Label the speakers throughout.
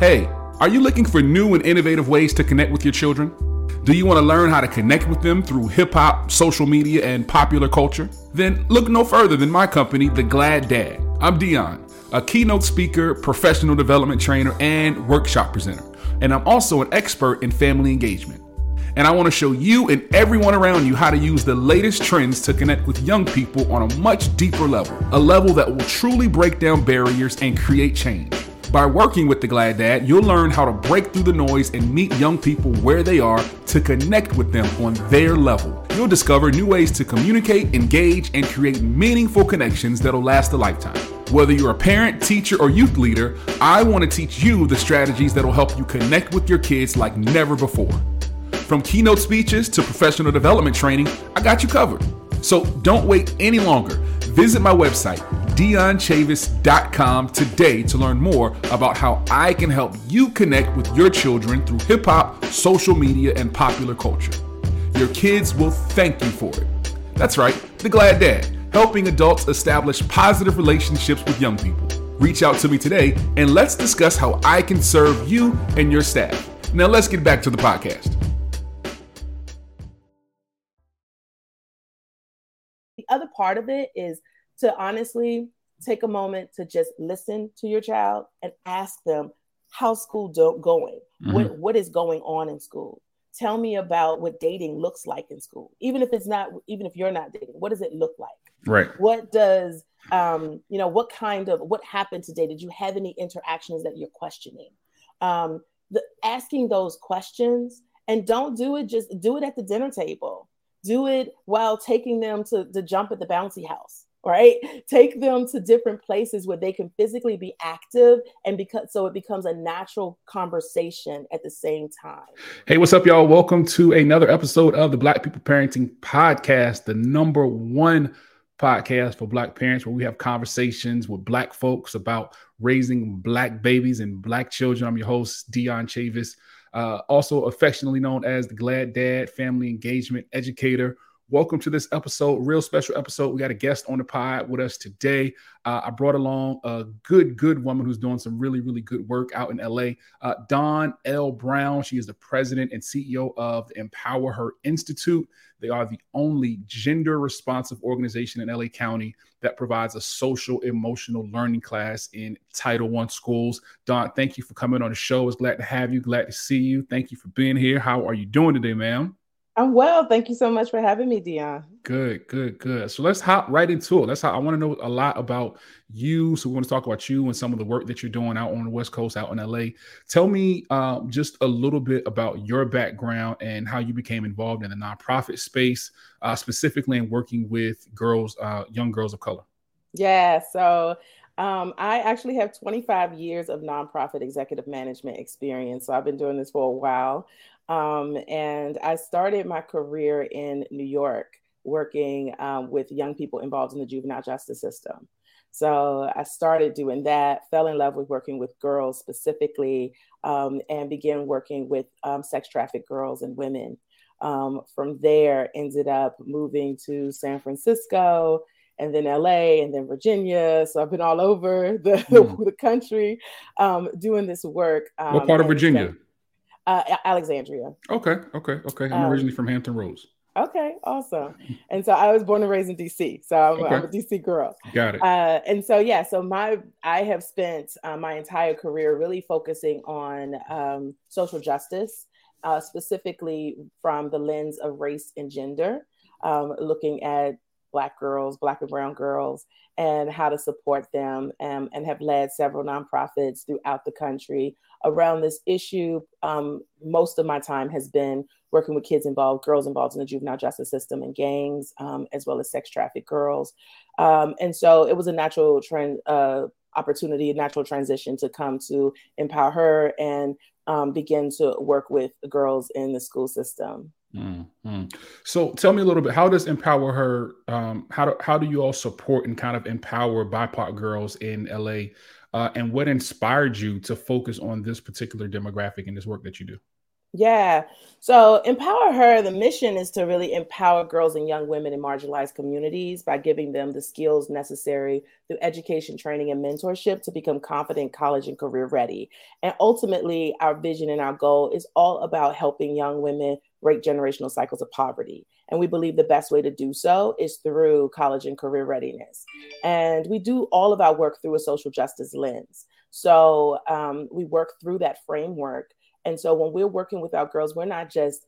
Speaker 1: Hey, are you looking for new and innovative ways to connect with your children? Do you want to learn how to connect with them through hip hop, social media, and popular culture? Then look no further than my company, The Glad Dad. I'm Dion, a keynote speaker, professional development trainer, and workshop presenter. And I'm also an expert in family engagement. And I want to show you and everyone around you how to use the latest trends to connect with young people on a much deeper level, a level that will truly break down barriers and create change. By working with the Glad Dad, you'll learn how to break through the noise and meet young people where they are to connect with them on their level. You'll discover new ways to communicate, engage, and create meaningful connections that'll last a lifetime. Whether you're a parent, teacher, or youth leader, I want to teach you the strategies that'll help you connect with your kids like never before. From keynote speeches to professional development training, I got you covered. So don't wait any longer. Visit my website, DionChavis.com, today to learn more about how I can help you connect with your children through hip hop, social media, and popular culture. Your kids will thank you for it. That's right, The Glad Dad, helping adults establish positive relationships with young people. Reach out to me today and let's discuss how I can serve you and your staff. Now, let's get back to the podcast.
Speaker 2: The other part of it is to honestly take a moment to just listen to your child and ask them how's school do- going mm-hmm. what, what is going on in school? Tell me about what dating looks like in school even if it's not even if you're not dating what does it look like?
Speaker 1: Right.
Speaker 2: What does um you know what kind of what happened today? Did you have any interactions that you're questioning? Um the asking those questions and don't do it just do it at the dinner table. Do it while taking them to, to jump at the bouncy house right? Take them to different places where they can physically be active and because so it becomes a natural conversation at the same time.
Speaker 1: Hey what's up y'all? Welcome to another episode of the black people parenting podcast the number one podcast for black parents where we have conversations with black folks about raising black babies and black children. I'm your host dion chavis uh, also affectionately known as the glad dad family engagement educator Welcome to this episode, real special episode. We got a guest on the pod with us today. Uh, I brought along a good, good woman who's doing some really, really good work out in LA. Uh, Dawn L. Brown. She is the president and CEO of EmpowHer Institute. They are the only gender responsive organization in LA County that provides a social emotional learning class in Title One schools. Dawn, thank you for coming on the show. It's glad to have you. Glad to see you. Thank you for being here. How are you doing today, ma'am?
Speaker 2: I'm well. Thank you so much for having me, Dion.
Speaker 1: Good, good, good. So let's hop right into it. Let's how I want to know a lot about you. So we want to talk about you and some of the work that you're doing out on the West Coast, out in LA. Tell me um, just a little bit about your background and how you became involved in the nonprofit space, uh, specifically in working with girls, uh, young girls of color.
Speaker 2: Yeah. So um, I actually have 25 years of nonprofit executive management experience. So I've been doing this for a while. Um, and I started my career in New York working um, with young people involved in the juvenile justice system. So I started doing that, fell in love with working with girls specifically, um, and began working with um, sex trafficked girls and women. Um, from there, ended up moving to San Francisco and then LA and then Virginia. So I've been all over the, mm. the country um, doing this work.
Speaker 1: what part of Virginia?
Speaker 2: uh, Alexandria.
Speaker 1: Okay, okay, okay. I'm um, originally from Hampton Roads.
Speaker 2: Okay, awesome. And so I was born and raised in DC, so I'm, okay. I'm a DC girl.
Speaker 1: Got it.
Speaker 2: Uh, and so yeah, so my I have spent uh, my entire career really focusing on um, social justice, uh, specifically from the lens of race and gender, um, looking at Black girls, Black and Brown girls, and how to support them, um, and have led several nonprofits throughout the country around this issue. Um, most of my time has been working with kids involved, girls involved in the juvenile justice system and gangs, um, as well as sex trafficked girls. Um, and so it was a natural trend. Uh, opportunity, a natural transition to come to EmpowHer and um, begin to work with girls in the school system.
Speaker 1: Mm-hmm. So tell me a little bit. How does EmpowHer? Um, how do how do you all support and kind of empower BIPOC girls in LA? Uh, and what inspired you to focus on this particular demographic in this work that you do?
Speaker 2: Yeah. So, EmpowHer, the mission is to really empower girls and young women in marginalized communities by giving them the skills necessary through education, training, and mentorship to become confident, college, and career ready. And ultimately, our vision and our goal is all about helping young women break generational cycles of poverty. And we believe the best way to do so is through college and career readiness. And we do all of our work through a social justice lens. So, um, we work through that framework and so when we're working with our girls, we're not just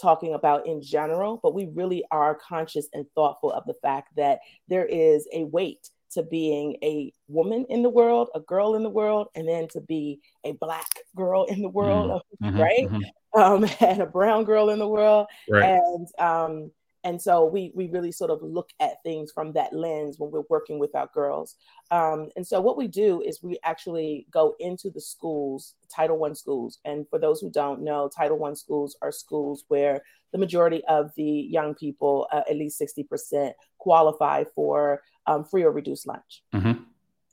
Speaker 2: talking about in general, but we really are conscious and thoughtful of the fact that there is a weight to being a woman in the world, a girl in the world, and then to be a black girl in the world, mm-hmm. mm-hmm right? Mm-hmm. Um, and a brown girl in the world. Right. And um, and so we we really sort of look at things from that lens when we're working with our girls um, and so what we do is we actually go into the schools title one schools and for those who don't know title one schools are schools where the majority of the young people uh, at least 60% qualify for um, free or reduced lunch mm-hmm.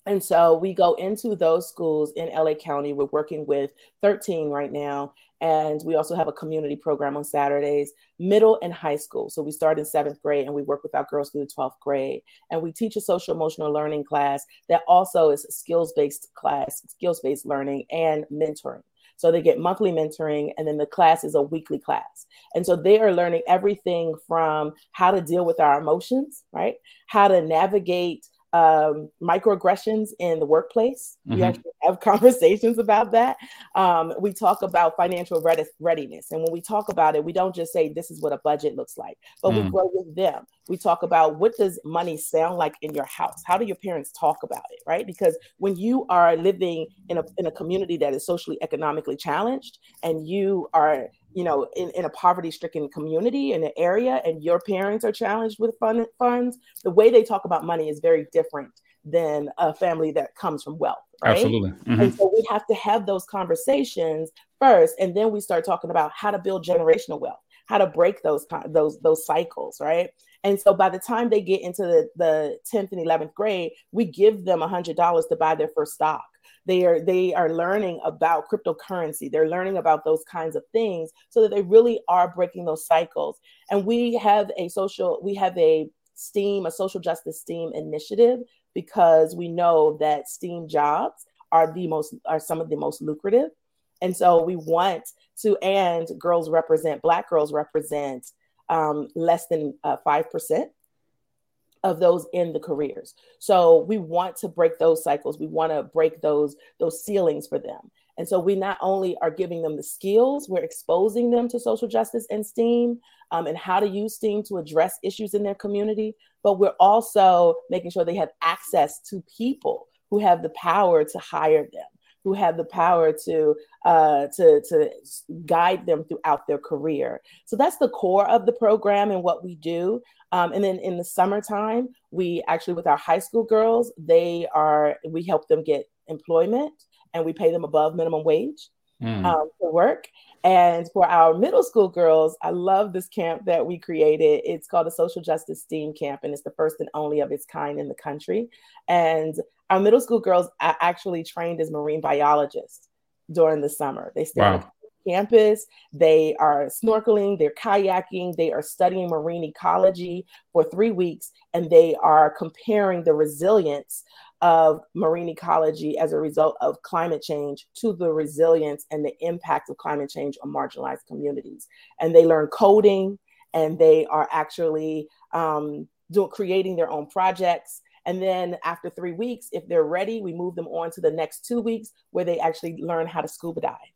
Speaker 2: And so we go into those schools in LA County. We're working with 13 right now. And we also have a community program on Saturdays, middle and high school. So we start in seventh grade and we work with our girls through the 12th grade. And we teach a social emotional learning class that also is skills based class, skills based learning and mentoring. So they get monthly mentoring, and then the class is a weekly class. And so they are learning everything from how to deal with our emotions, right? How to navigate um, microaggressions in the workplace. Mm-hmm. We actually have conversations about that. Um, we talk about financial readiness. And when we talk about it, we don't just say this is what a budget looks like, but mm. we grow with them. We talk about what does money sound like in your house? How do your parents talk about it, right? Because when you are living in a, in a community that is socially economically challenged and you are you know, in, in a poverty stricken community in an area and your parents are challenged with fund, funds, the way they talk about money is very different than a family that comes from wealth. Right?
Speaker 1: Absolutely. Mm-hmm.
Speaker 2: And so we have to have those conversations first, and then we start talking about how to build generational wealth, how to break those those those cycles, right? And so by the time they get into the, the 10th and 11th grade, we give them $100 to buy their first stock they are they are learning about cryptocurrency. They're learning about those kinds of things so that they really are breaking those cycles. And we have a social we have a steam a social justice steam initiative because we know that steam jobs are the most are some of the most lucrative. And so we want to and girls represent black girls represent um, less than uh, 5% of those in the careers. So we want to break those cycles. We want to break those those ceilings for them. And so we not only are giving them the skills, we're exposing them to social justice and STEAM um, and how to use STEAM to address issues in their community, but we're also making sure they have access to people who have the power to hire them who have the power to uh, to to guide them throughout their career. So that's the core of the program and what we do. Um, and then in the summertime, we actually with our high school girls, they are we help them get employment and we pay them above minimum wage mm. um, for work. And for our middle school girls, I love this camp that we created. It's called the Social Justice STEAM Camp, and it's the first and only of its kind in the country. And our middle school girls are actually trained as marine biologists during the summer. They stay wow. Campus, they are snorkeling, they're kayaking, they are studying marine ecology for three weeks, and they are comparing the resilience of marine ecology as a result of climate change to the resilience and the impact of climate change on marginalized communities. And they learn coding and they are actually um, doing, creating their own projects. And then after three weeks, if they're ready, we move them on to the next two weeks where they actually learn how to scuba dive.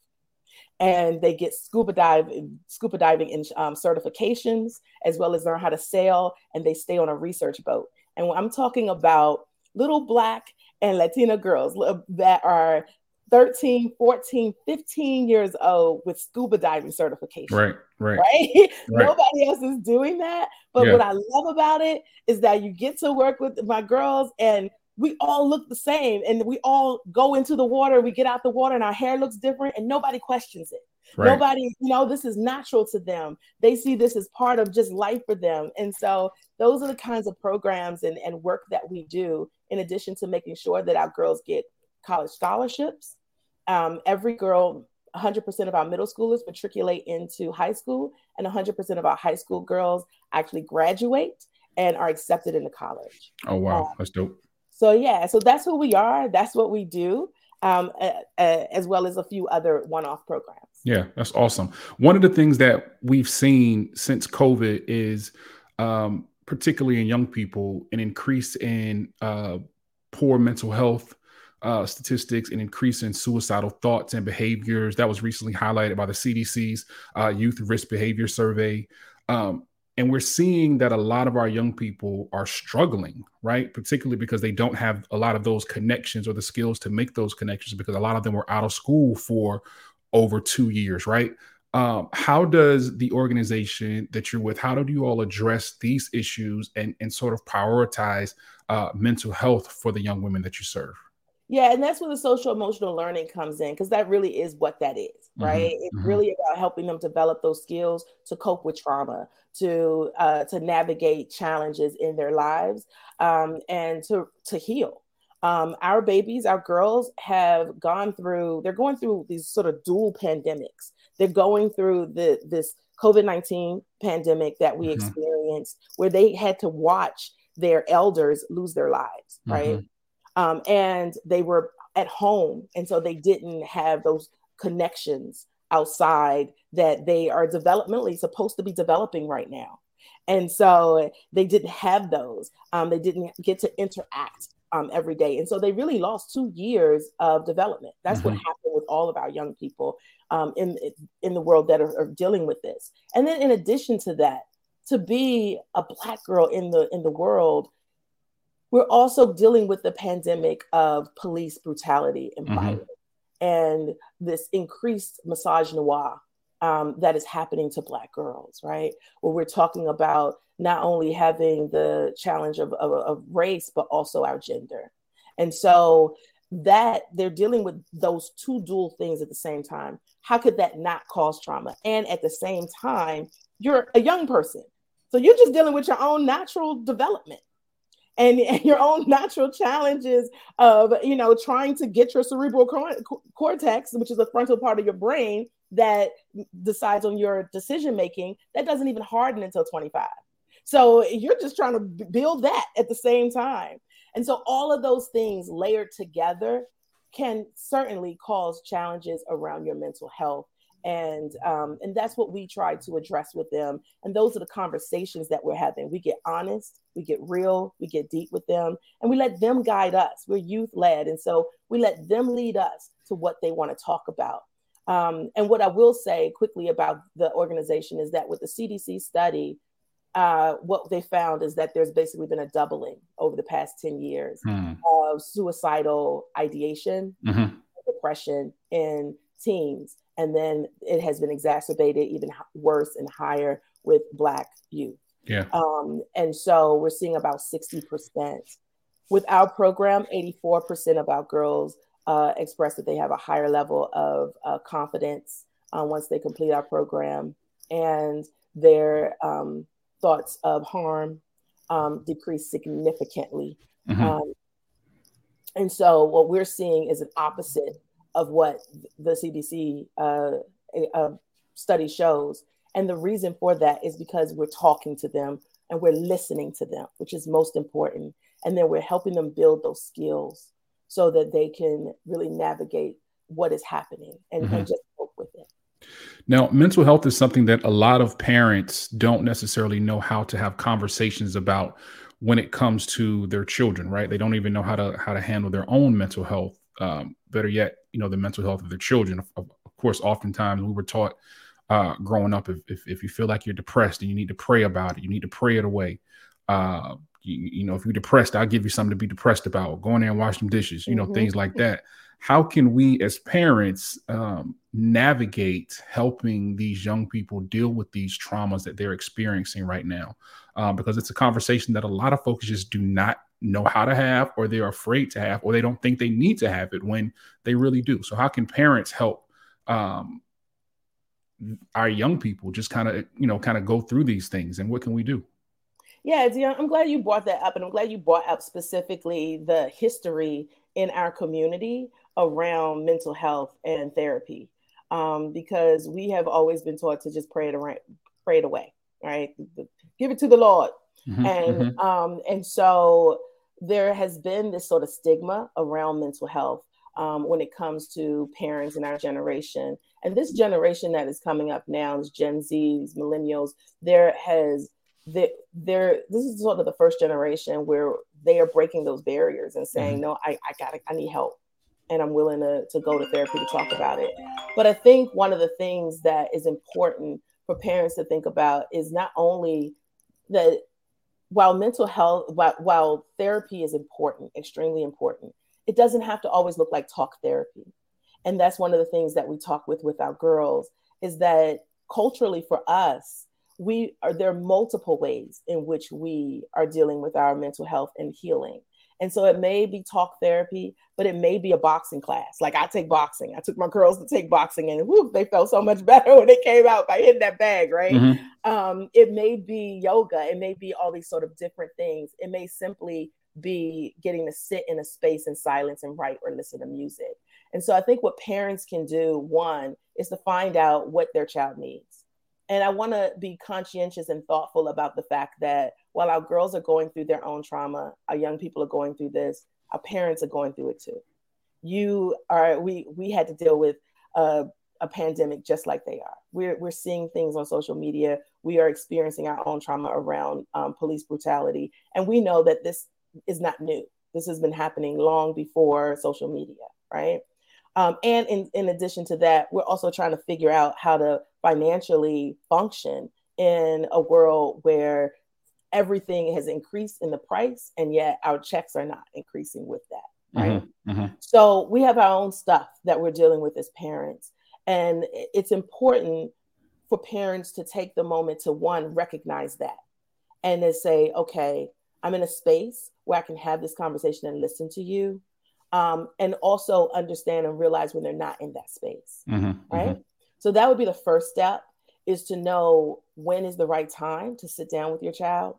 Speaker 2: And they get scuba dive, scuba diving in, um, certifications, as well as learn how to sail, and they stay on a research boat. And when I'm talking about little black and Latina girls that are 13, 14, 15 years old with scuba diving certification.
Speaker 1: Right, right.
Speaker 2: Right? right. Nobody else is doing that. But yeah. what I love about it is that you get to work with my girls and we all look the same and we all go into the water, we get out the water and our hair looks different and nobody questions it. Right. Nobody, you know, this is natural to them. They see this as part of just life for them. And so those are the kinds of programs and, and work that we do, in addition to making sure that our girls get college scholarships. Um, every girl 100% of our middle schoolers matriculate into high school, and 100% of our high school girls actually graduate and are accepted into college.
Speaker 1: Oh, wow. Um, that's dope.
Speaker 2: So, yeah, so that's who we are. That's what we do, um, uh, uh, as well as a few other one off programs.
Speaker 1: Yeah, that's awesome. One of the things that we've seen since COVID is, um, particularly in young people, an increase in uh, poor mental health uh, statistics, and increase in suicidal thoughts and behaviors. That was recently highlighted by the CDC's uh, Youth Risk Behavior Survey. Um, and we're seeing that a lot of our young people are struggling, right? Particularly because they don't have a lot of those connections or the skills to make those connections because a lot of them were out of school for over two years, right? Um, how does the organization that you're with, how do you all address these issues and, and sort of prioritize uh, mental health for the young women that you serve?
Speaker 2: Yeah, and that's where the social emotional learning comes in because that really is what that is, mm-hmm, right? Mm-hmm. It's really about helping them develop those skills to cope with trauma, to uh, to navigate challenges in their lives, um, and to to heal. Um, our babies, our girls, have gone through. They're going through these sort of dual pandemics. They're going through the this COVID nineteen pandemic that we mm-hmm. experienced, where they had to watch their elders lose their lives, right? Mm-hmm um, and they were at home and so they didn't have those connections outside that they are developmentally supposed to be developing right now. And so they didn't have those. Um, they didn't get to interact um, every day. And so they really lost two years of development. That's mm-hmm. what happened with all of our young people um, in in the world that are, are dealing with this. And then in addition to that to be a black girl in the in the world we're also dealing with the pandemic of police brutality and mm-hmm. violence and this increased misogynoir um, that is happening to Black girls, right? Where we're talking about not only having the challenge of, of, of race, but also our gender. And so that they're dealing with those two dual things at the same time. How could that not cause trauma? And at the same time, you're a young person. So you're just dealing with your own natural development and, and your own natural challenges of you know trying to get your cerebral cortex which is the frontal part of your brain that decides on your decision making that doesn't even harden until 25 so you're just trying to build that at the same time. And so all of those things layered together can certainly cause challenges around your mental health. And um, and that's what we try to address with them. And those are the conversations that we're having. We get honest we get real we get deep with them and we let them guide us we're youth led and so we let them lead us to what they want to talk about um, and what i will say quickly about the organization is that with the cdc study uh, what they found is that there's basically been a doubling over the past 10 years mm. of suicidal ideation mm-hmm. depression in teens and then it has been exacerbated even worse and higher with black youth
Speaker 1: yeah
Speaker 2: um, and so we're seeing about 60% with our program 84% of our girls uh, express that they have a higher level of uh, confidence uh, once they complete our program and their um, thoughts of harm um, decrease significantly mm-hmm. Um, and so what we're seeing is an opposite of what the CDC uh, uh, study shows. And the reason for that is because we're talking to them and we're listening to them, which is most important. And then we're helping them build those skills so that they can really navigate what is happening and, mm-hmm. and just cope with it.
Speaker 1: Now, mental health is something that a lot of parents don't necessarily know how to have conversations about when it comes to their children, right? They don't even know how to how to handle their own mental health. Um, better yet, you know, the mental health of their children. Of, of course, oftentimes we were taught uh, growing up, if, if, if, you feel like you're depressed and you need to pray about it, you need to pray it away. Uh, you, you, know, if you're depressed, I'll give you something to be depressed about. Go in there and wash some dishes, you know, mm-hmm. things like that. How can we as parents um, navigate helping these young people deal with these traumas that they're experiencing right now? Uh, because it's a conversation that a lot of folks just do not know how to have or they're afraid to have or they don't think they need to have it when they really do so how can parents help um, our young people just kind of you know kind of go through these things and what can we do
Speaker 2: yeah Dion, i'm glad you brought that up and i'm glad you brought up specifically the history in our community around mental health and therapy um, because we have always been taught to just pray it around, pray it away, right? Give it to the Lord, mm-hmm, and mm-hmm. Um, and so there has been this sort of stigma around mental health um, when it comes to parents in our generation. And this generation that is coming up now, is Gen Zs, millennials, there has there, there this is sort of the first generation where they are breaking those barriers and saying, mm-hmm. no, I, I got I need help. And I'm willing to, to go to therapy to talk about it. But I think one of the things that is important for parents to think about is not only that while mental health, while, while therapy is important, extremely important, it doesn't have to always look like talk therapy. And that's one of the things that we talk with with our girls is that culturally for us, we are there are multiple ways in which we are dealing with our mental health and healing. And so it may be talk therapy, but it may be a boxing class. Like I take boxing. I took my girls to take boxing and whew, they felt so much better when they came out by hitting that bag, right? Mm-hmm. Um, it may be yoga. It may be all these sort of different things. It may simply be getting to sit in a space in silence and write or listen to music. And so I think what parents can do, one, is to find out what their child needs. And I want to be conscientious and thoughtful about the fact that while our girls are going through their own trauma, our young people are going through this, our parents are going through it too. You are, we, we had to deal with a, a pandemic just like they are. We're, we're seeing things on social media. We are experiencing our own trauma around um, police brutality. And we know that this is not new. This has been happening long before social media, right? Um, and in, in addition to that, we're also trying to figure out how to financially function in a world where everything has increased in the price and yet our checks are not increasing with that right mm-hmm, mm-hmm. so we have our own stuff that we're dealing with as parents and it's important for parents to take the moment to one recognize that and to say okay i'm in a space where i can have this conversation and listen to you um, and also understand and realize when they're not in that space mm-hmm, right mm-hmm. so that would be the first step is to know when is the right time to sit down with your child.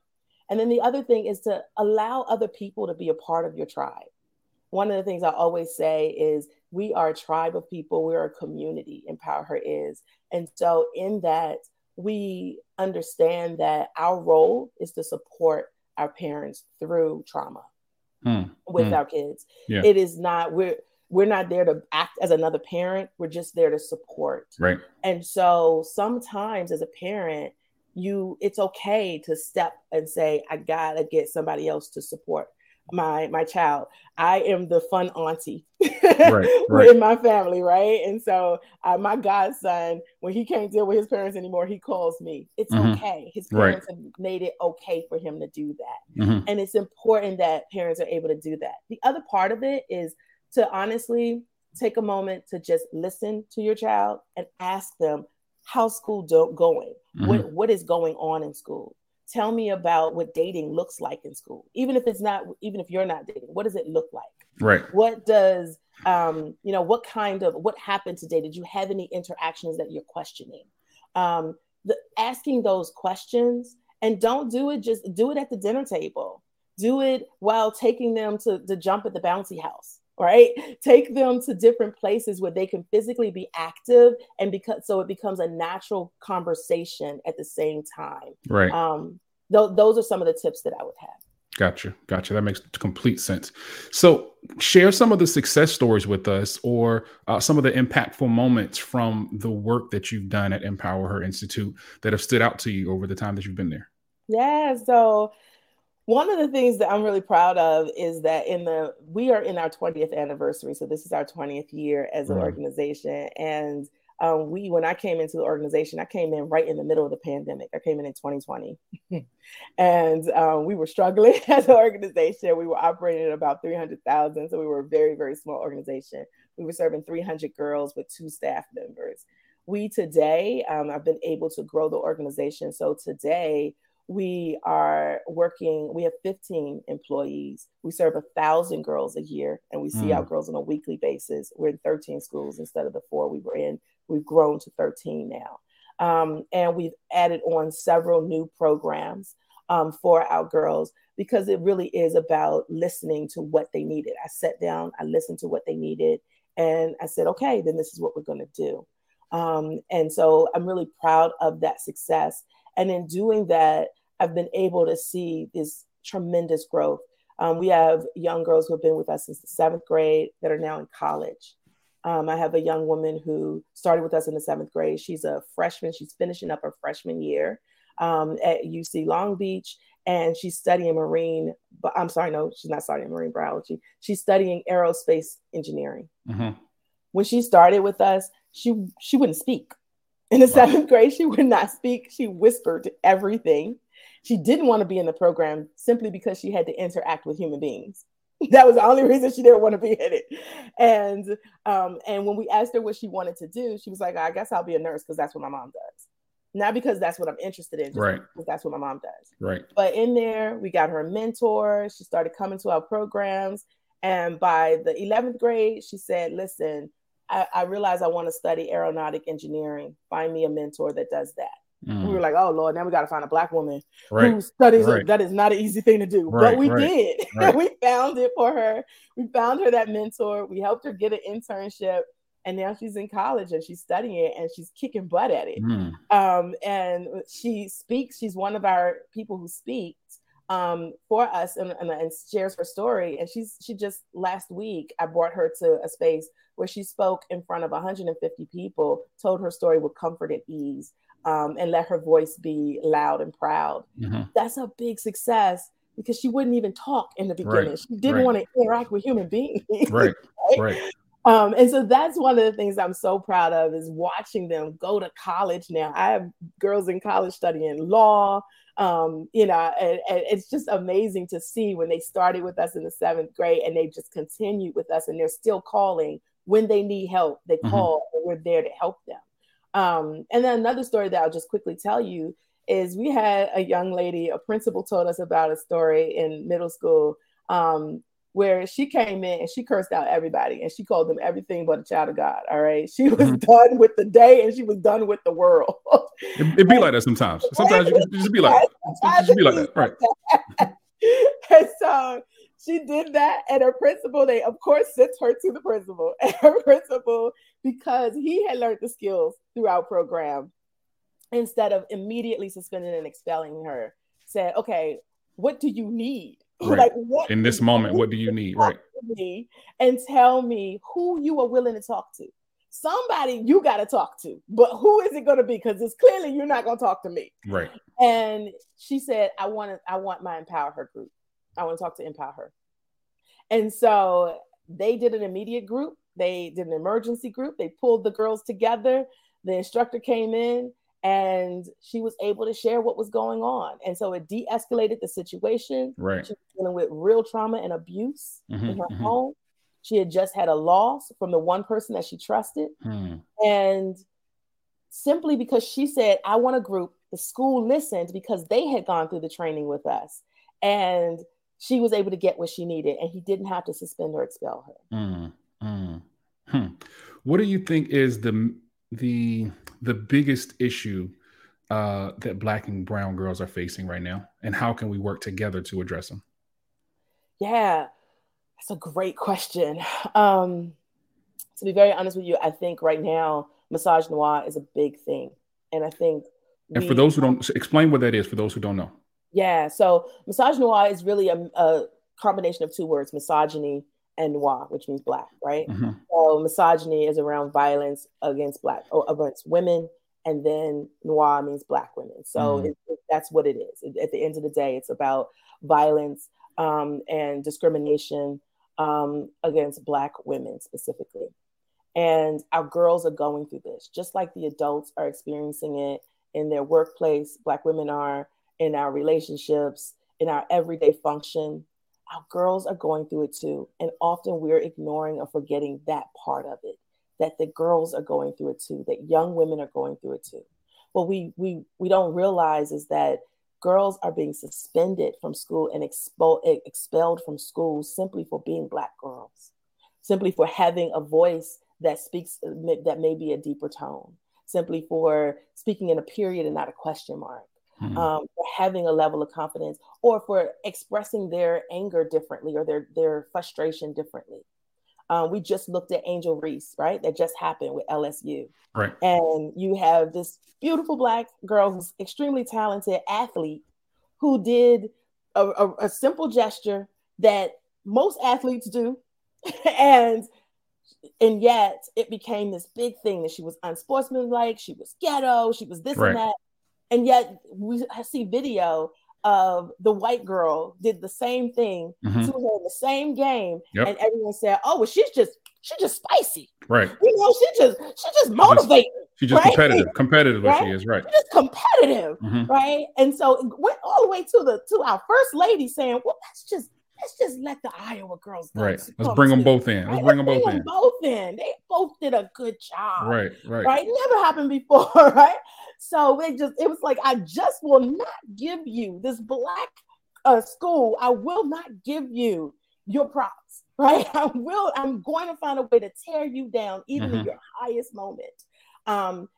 Speaker 2: And then the other thing is to allow other people to be a part of your tribe. One of the things I always say is we are a tribe of people, we're a community, EmpowHer is. And so, in that, we understand that our role is to support our parents through trauma hmm. With hmm. our kids. Yeah. It is not, we're, we're not there to act as another parent we're just there to support
Speaker 1: right
Speaker 2: and so sometimes as a parent you it's okay to step and say i gotta get somebody else to support my my child i am the fun auntie right, right. in my family right and so uh, my godson when he can't deal with his parents anymore he calls me it's mm-hmm. okay his parents right. have made it okay for him to do that mm-hmm. and it's important that parents are able to do that the other part of it is to honestly take a moment to just listen to your child and ask them how school do- going mm-hmm. what, what is going on in school tell me about what dating looks like in school even if it's not even if you're not dating what does it look like?
Speaker 1: Right.
Speaker 2: What does um you know what kind of what happened today? Did you have any interactions that you're questioning? Um the asking those questions and don't do it just do it at the dinner table. Do it while taking them to, to jump at the bouncy house right take them to different places where they can physically be active and because so it becomes a natural conversation at the same time
Speaker 1: right
Speaker 2: um th- those are some of the tips that i would have
Speaker 1: Gotcha. Gotcha. That makes complete sense. So, share some of the success stories with us or uh, some of the impactful moments from the work that you've done at EmpowHer Institute that have stood out to you over the time that you've been there.
Speaker 2: Yeah. So, one of the things that I'm really proud of is that in the we are in our 20th anniversary, so this is our 20th year as an mm-hmm. organization, and um, we when I came into the organization, I came in right in the middle of the pandemic. I came in in 2020, and um, we were struggling as an organization. We were operating at about 300,000, so we were a very very small organization. We were serving 300 girls with two staff members. We today, um, I've been able to grow the organization. So today we are working we have 15 employees. We serve a thousand girls a year and we see mm. our girls on a weekly basis. We're in 13 schools instead of the four we were in. We've grown to 13 now. Um, and we've added on several new programs um, for our girls because it really is about listening to what they needed. I sat down i listened to what they needed and i said okay then this is what we're going to do. Um, and so I'm really proud of that success. And in doing that, I've been able to see this tremendous growth. Um, we have young girls who have been with us since the seventh grade that are now in college. Um, I have a young woman who started with us in the seventh grade. She's a freshman. She's finishing up her freshman year um, at UC Long Beach, and she's studying marine. But I'm sorry, no, she's not studying marine biology. She's studying aerospace engineering. Mm-hmm. When she started with us, she she wouldn't speak. In the seventh grade, she would not speak. She whispered everything. She didn't want to be in the program simply because she had to interact with human beings. That was the only reason she didn't want to be in it. And um, and when we asked her what she wanted to do, she was like, "I guess I'll be a nurse because that's what my mom does." Not because that's what I'm interested in,
Speaker 1: right?
Speaker 2: Because that's what my mom does,
Speaker 1: right?
Speaker 2: But in there, we got her a mentor. She started coming to our programs, and by the 11th grade, she said, "Listen, I, I realize I want to study aeronautic engineering. Find me a mentor that does that." Mm. We were like, oh Lord, now we got to find a black woman right. who studies right. it. That is not an easy thing to do, right. but we did. we found it for her. We found her that mentor. We helped her get an internship, and now she's in college and she's studying it and she's kicking butt at it. Mm. Um, and she speaks. She's one of our people who speaks um, for us and, and, and shares her story. And she's she just last week I brought her to a space where she spoke in front of 150 people, told her story with comfort and ease um, and let her voice be loud and proud. Mm-hmm. That's a big success because she wouldn't even talk in the beginning. Right. She didn't right. want to interact with human beings.
Speaker 1: Right. right. right.
Speaker 2: Um, and so that's one of the things I'm so proud of is watching them go to college now. I have girls in college studying law. Um, you know, and, and it's just amazing to see when they started with us in the seventh grade and they just continued with us and they're still calling when they need help. They mm-hmm. call and we're there to help them. Um, and then another story that I'll just quickly tell you is we had a young lady, a principal told us about a story in middle school um, where she came in and she cursed out everybody and she called them everything but a child of God. All right. She was mm-hmm. done with the day and she was done with the world.
Speaker 1: it, it be like that sometimes. Sometimes you just be like. Just be like that. Right.
Speaker 2: and so she did that, and her principal, they of course sent her to the principal. And her principal, because he had learned the skills throughout program, instead of immediately suspending and expelling her, said, Okay, what do you need?
Speaker 1: Right. Like what in this moment, what do you need? Right.
Speaker 2: me And tell me who you are willing to talk to. Somebody you got to talk to, but who is it going to be? Because it's clearly you're not going to talk to me.
Speaker 1: Right.
Speaker 2: And she said, I want to, I want my EmpowHer group. I want to talk to EmpowHer. And so they did an immediate group. They did an emergency group. They pulled the girls together. The instructor came in and she was able to share what was going on. And so it de escalated the situation.
Speaker 1: Right.
Speaker 2: She was dealing with real trauma and abuse mm-hmm, in her mm-hmm. home. She had just had a loss from the one person that she trusted. Hmm. And simply because she said, I want a group, the school listened because they had gone through the training with us. And she was able to get what she needed and he didn't have to suspend or expel her. Mm,
Speaker 1: mm, hmm. What do you think is the the the biggest issue uh, that black and brown girls are facing right now, and how can we work together to address them?
Speaker 2: Yeah, that's a great question. Um, to be very honest with you, I think right now misogynoir is a big thing, and I think.
Speaker 1: And we, for those who don't explain what that is, for those who don't know.
Speaker 2: Yeah. So misogynoir is really a, a, combination of two words, misogyny and noir, which means black, right? Mm-hmm. So misogyny is around violence against black or against women, and then noir means black women. So mm-hmm. it, it, that's what it is. It, at the end of the day, it's about violence um, and discrimination um, against black women specifically. And our girls are going through this, just like the adults are experiencing it in their workplace. Black women are in our relationships, in our everyday function. Our girls are going through it too. And often we're ignoring or forgetting that part of it, that the girls are going through it too, that young women are going through it too. What we we we don't realize is that girls are being suspended from school and expo- expelled from school simply for being black girls, simply for having a voice that speaks that may be a deeper tone, simply for speaking in a period and not a question mark mm-hmm. um, for having a level of confidence or for expressing their anger differently or their, their frustration differently. Um, we just looked at Angel Reese, right? That just happened with LSU.
Speaker 1: Right.
Speaker 2: And you have this beautiful black girl who's extremely talented athlete who did a, a, a simple gesture that most athletes do. and and yet it became this big thing that she was unsportsmanlike, she was ghetto, she was this right. and that. And yet we see video of the white girl did the same thing mm-hmm. to her in the same game, yep. and everyone said, "Oh, well, she's just she's just spicy,
Speaker 1: right?
Speaker 2: You know, she just she just motivated."
Speaker 1: She's just right? competitive, competitive right? she is, right?
Speaker 2: She's just competitive, mm-hmm. right? And so it went all the way to the to our first lady saying, "Well, let's just let's just let the Iowa girls
Speaker 1: right. Let's bring them both in. Let's bring them both in.
Speaker 2: Both in. They both did a good job.
Speaker 1: Right, right,
Speaker 2: right. Never happened before, right? So it just it was like I just will not give you this black uh, school. I will not give you your props, right? I will. I'm going to find a way to tear you down, even mm-hmm. in your highest moment. Um,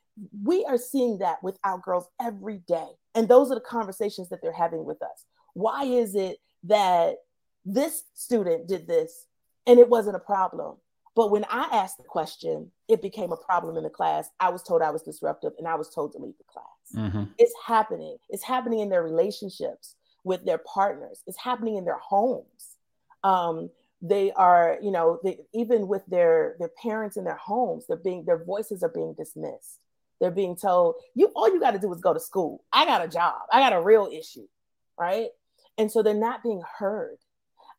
Speaker 2: we are seeing that with our girls every day, and those are the conversations that they're having with us. Why is it that this student did this and it wasn't a problem? But when I asked the question, it became a problem in the class. I was told I was disruptive and I was told to leave the class. Mm-hmm. It's happening. It's happening in their relationships with their partners, it's happening in their homes. Um, they are, you know, they, even with their their parents in their homes, they're being their voices are being dismissed. They're being told, "You all you got to do is go to school. I got a job. I got a real issue, right?" And so they're not being heard.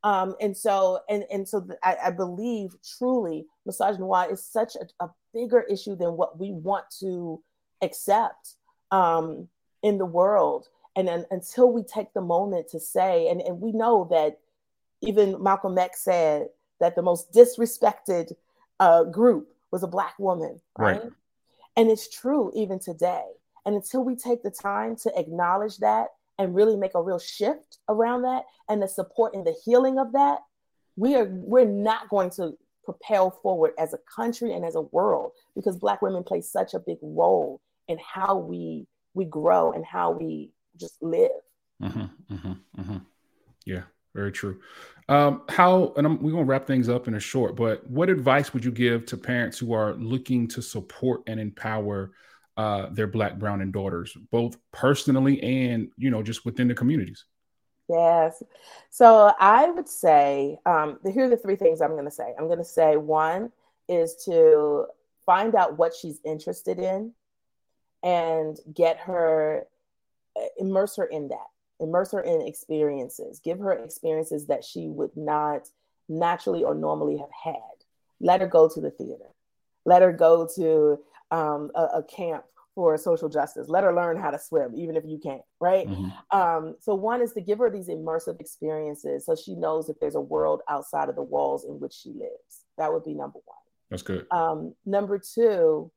Speaker 2: Um, and so, and and so, I, I, believe truly, misogyny is such a, a, bigger issue than what we want to accept um, in the world. And then until we take the moment to say, and, and we know that even Malcolm X said that the most disrespected uh, group was a black woman, right? right? And it's true even today. And until we take the time to acknowledge that and really make a real shift around that and the support and the healing of that, we are we're not going to propel forward as a country and as a world because black women play such a big role in how we we grow and how we just live.
Speaker 1: Mm-hmm, mm-hmm, mm-hmm. Yeah, very true. Um, how and I'm, we're gonna wrap things up in a short, but what advice would you give to parents who are looking to support and empower uh, their black, brown, and daughters, both personally and you know just within the communities?
Speaker 2: Yes. So I would say um, here are the three things I'm going to say. I'm going to say one is to find out what she's interested in and get her, uh, immerse her in that, immerse her in experiences, give her experiences that she would not naturally or normally have had. Let her go to the theater. Let her go to um, a, a, camp for social justice. Let her learn how to swim, even if you can't, right? Mm-hmm. Um, so, one is to give her these immersive experiences so she knows that there's a world outside of the walls in which she lives. That would be number one.
Speaker 1: That's good.
Speaker 2: Um, number two,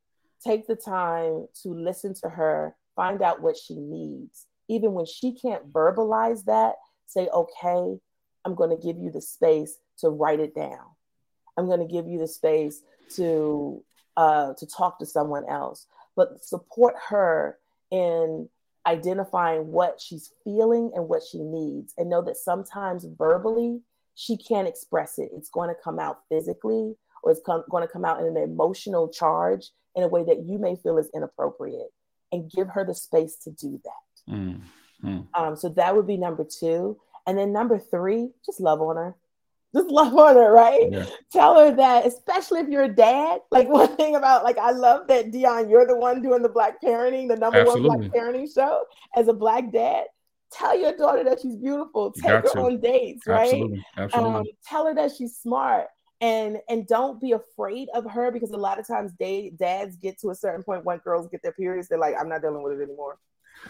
Speaker 2: take the time to listen to her, find out what she needs. Even when she can't verbalize that, say, okay, I'm going to give you the space to write it down. I'm going to give you the space to uh, to talk to someone else, but support her in identifying what she's feeling and what she needs, and know that sometimes verbally she can't express it. It's going to come out physically, or it's com- going to come out in an emotional charge in a way that you may feel is inappropriate, and give her the space to do that. Mm-hmm. Um, so that would be number two. And then number three, just love on her just love on her, right? Yeah. Tell her that, especially if you're a dad. Like one thing about like I love that Dion, you're the one doing the black parenting, the number Absolutely. one black parenting show as a black dad. Tell your daughter that she's beautiful. Take her to. on dates, right? Absolutely. Absolutely. Um, tell her that she's smart and and don't be afraid of her because a lot of times they, dads get to a certain point when girls get their periods, they're like, I'm not dealing with it anymore.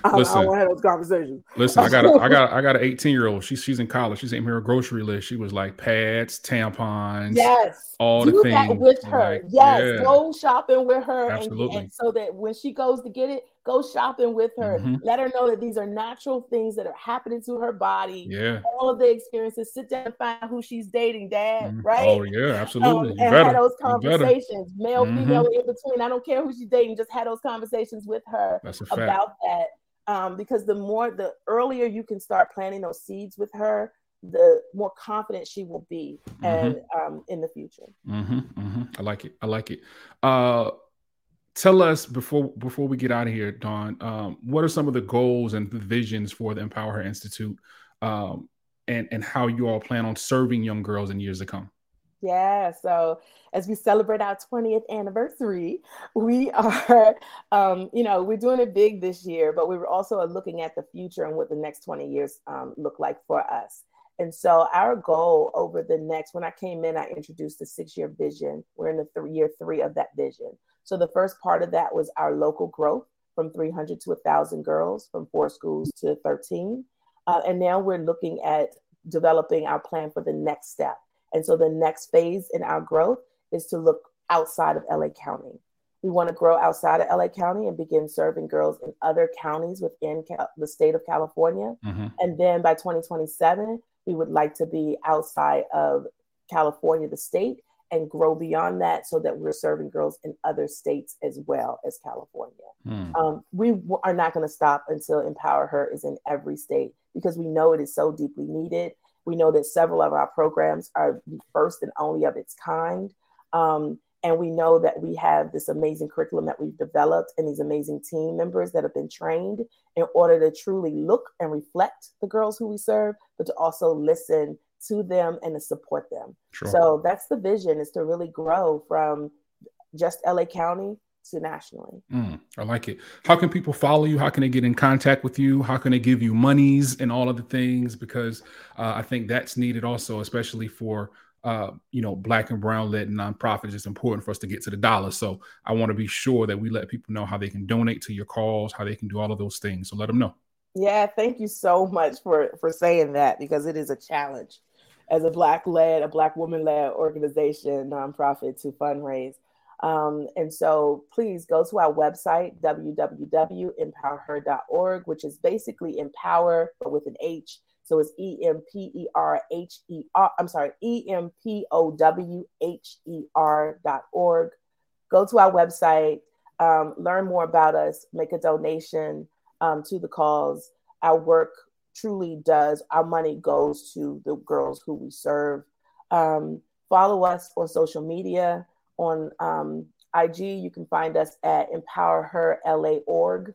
Speaker 2: I, listen, I don't want to have those conversations.
Speaker 1: Listen, I got a, I got I got an 18 year old. She's she's in college. She's in her grocery list. She was like pads, tampons,
Speaker 2: yes,
Speaker 1: all Do the things that
Speaker 2: with her. Like, yes, yeah. go shopping with her, Absolutely. And, and so that when she goes to get it, go shopping with her. Mm-hmm. Let her know that these are natural things that are happening to her body.
Speaker 1: Yeah,
Speaker 2: all of the experiences. Sit down and find who she's dating, Dad. Mm-hmm. Right?
Speaker 1: Oh yeah, absolutely.
Speaker 2: Um, and better. have those conversations, male, mm-hmm. female, in between. I don't care who she's dating. Just have those conversations with her about that um, because the more the earlier you can start planting those seeds with her the more confident she will be mm-hmm. and um, in the future.
Speaker 1: Mm-hmm, mm-hmm. I like it. I like it. Uh, tell us before before we get out of here, Dawn. Um, what are some of the goals and the visions for the EmpowHer Institute, um, and and how you all plan on serving young girls in years to come?
Speaker 2: Yeah. So as we celebrate our 20th anniversary, we are, um, you know, we're doing it big this year, but we were also looking at the future and what the next 20 years um, look like for us. And so our goal over the next, when I came in, I introduced the six-year vision. We're in the three, year three of that vision. So the first part of that was our local growth from 300 to 1,000 girls, from four schools to 13. Uh, and now we're looking at developing our plan for the next step. And so the next phase in our growth is to look outside of LA County. We want to grow outside of LA County and begin serving girls in other counties within the state of California. Mm-hmm. And then by 2027, we would like to be outside of California, the state, and grow beyond that so that we're serving girls in other states as well as California. Mm. Um, we w- are not going to stop until EmpowHer is in every state because we know it is so deeply needed. We know that several of our programs are the first and only of its kind. Um, and we know that we have this amazing curriculum that we've developed and these amazing team members that have been trained in order to truly look and reflect the girls who we serve, but to also listen to them and to support them. Sure. So that's the vision is to really grow from just LA County to nationally.
Speaker 1: Mm, I like it. How can people follow you? How can they get in contact with you? How can they give you monies and all of the things? Because uh, I think that's needed also, especially for uh, you know, black and brown led nonprofits, it's important for us to get to the dollar. So I want to be sure that we let people know how they can donate to your cause, how they can do all of those things. So let them know.
Speaker 2: Yeah, thank you so much for for saying that because it is a challenge as a black led, a black woman led organization, nonprofit to fundraise. Um, and so please go to our website, www.empowher.org, which is basically empower, but with an H, so it's E M P E R H E R. I'm sorry, E M P O W H E R dot org. Go to our website, um, learn more about us, make a donation um, to the cause. Our work truly does, our money goes to the girls who we serve. Um, follow us on social media. On um, IG, you can find us at EmpowHer LA org.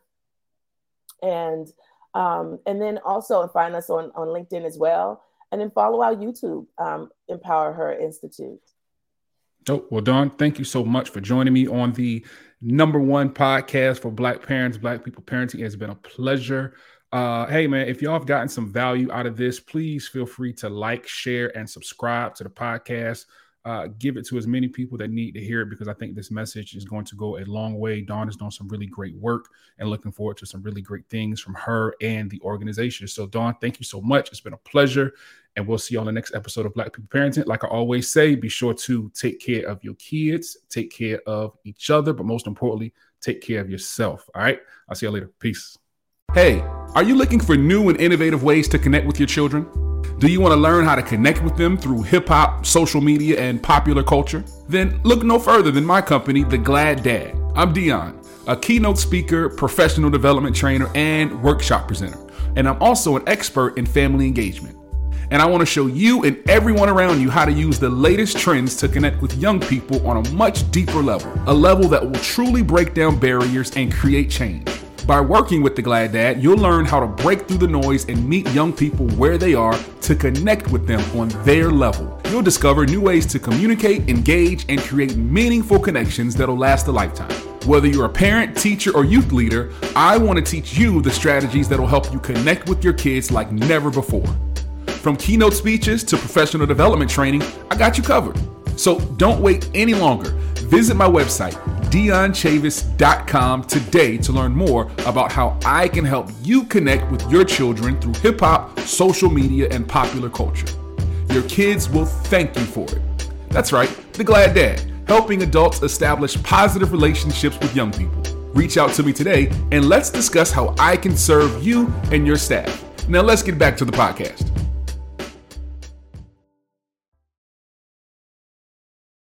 Speaker 2: And um, and then also find us on, on LinkedIn as well. And then follow our YouTube, um, EmpowHer Institute.
Speaker 1: Oh, well, Dawn, thank you so much for joining me on the number one podcast for Black parents, Black people parenting. It's been a pleasure. Uh, hey, man, if y'all have gotten some value out of this, please feel free to like, share, and subscribe to the podcast uh, give it to as many people that need to hear it because I think this message is going to go a long way. Dawn is doing some really great work and looking forward to some really great things from her and the organization. So, Dawn, thank you so much. It's been a pleasure. And we'll see you on the next episode of Black People Parenting. Like I always say, be sure to take care of your kids, take care of each other, but most importantly, take care of yourself. All right. I'll see you later. Peace.
Speaker 3: Hey, are you looking for new and innovative ways to connect with your children? Do you want to learn how to connect with them through hip hop, social media, and popular culture? Then look no further than my company, The Glad Dad. I'm Dion, a keynote speaker, professional development trainer, and workshop presenter. And I'm also an expert in family engagement. And I want to show you and everyone around you how to use the latest trends to connect with young people on a much deeper level, a level that will truly break down barriers and create change. By working with the Glad Dad, you'll learn how to break through the noise and meet young people where they are to connect with them on their level. You'll discover new ways to communicate, engage, and create meaningful connections that'll last a lifetime. Whether you're a parent, teacher, or youth leader, I want to teach you the strategies that'll help you connect with your kids like never before. From keynote speeches to professional development training, I got you covered. So don't wait any longer. Visit my website, DionChavis.com today to learn more about how I can help you connect with your children through hip hop, social media, and popular culture. Your kids will thank you for it. That's right, The Glad Dad, helping adults establish positive relationships with young people. Reach out to me today and let's discuss how I can serve you and your staff. Now let's get back to the podcast.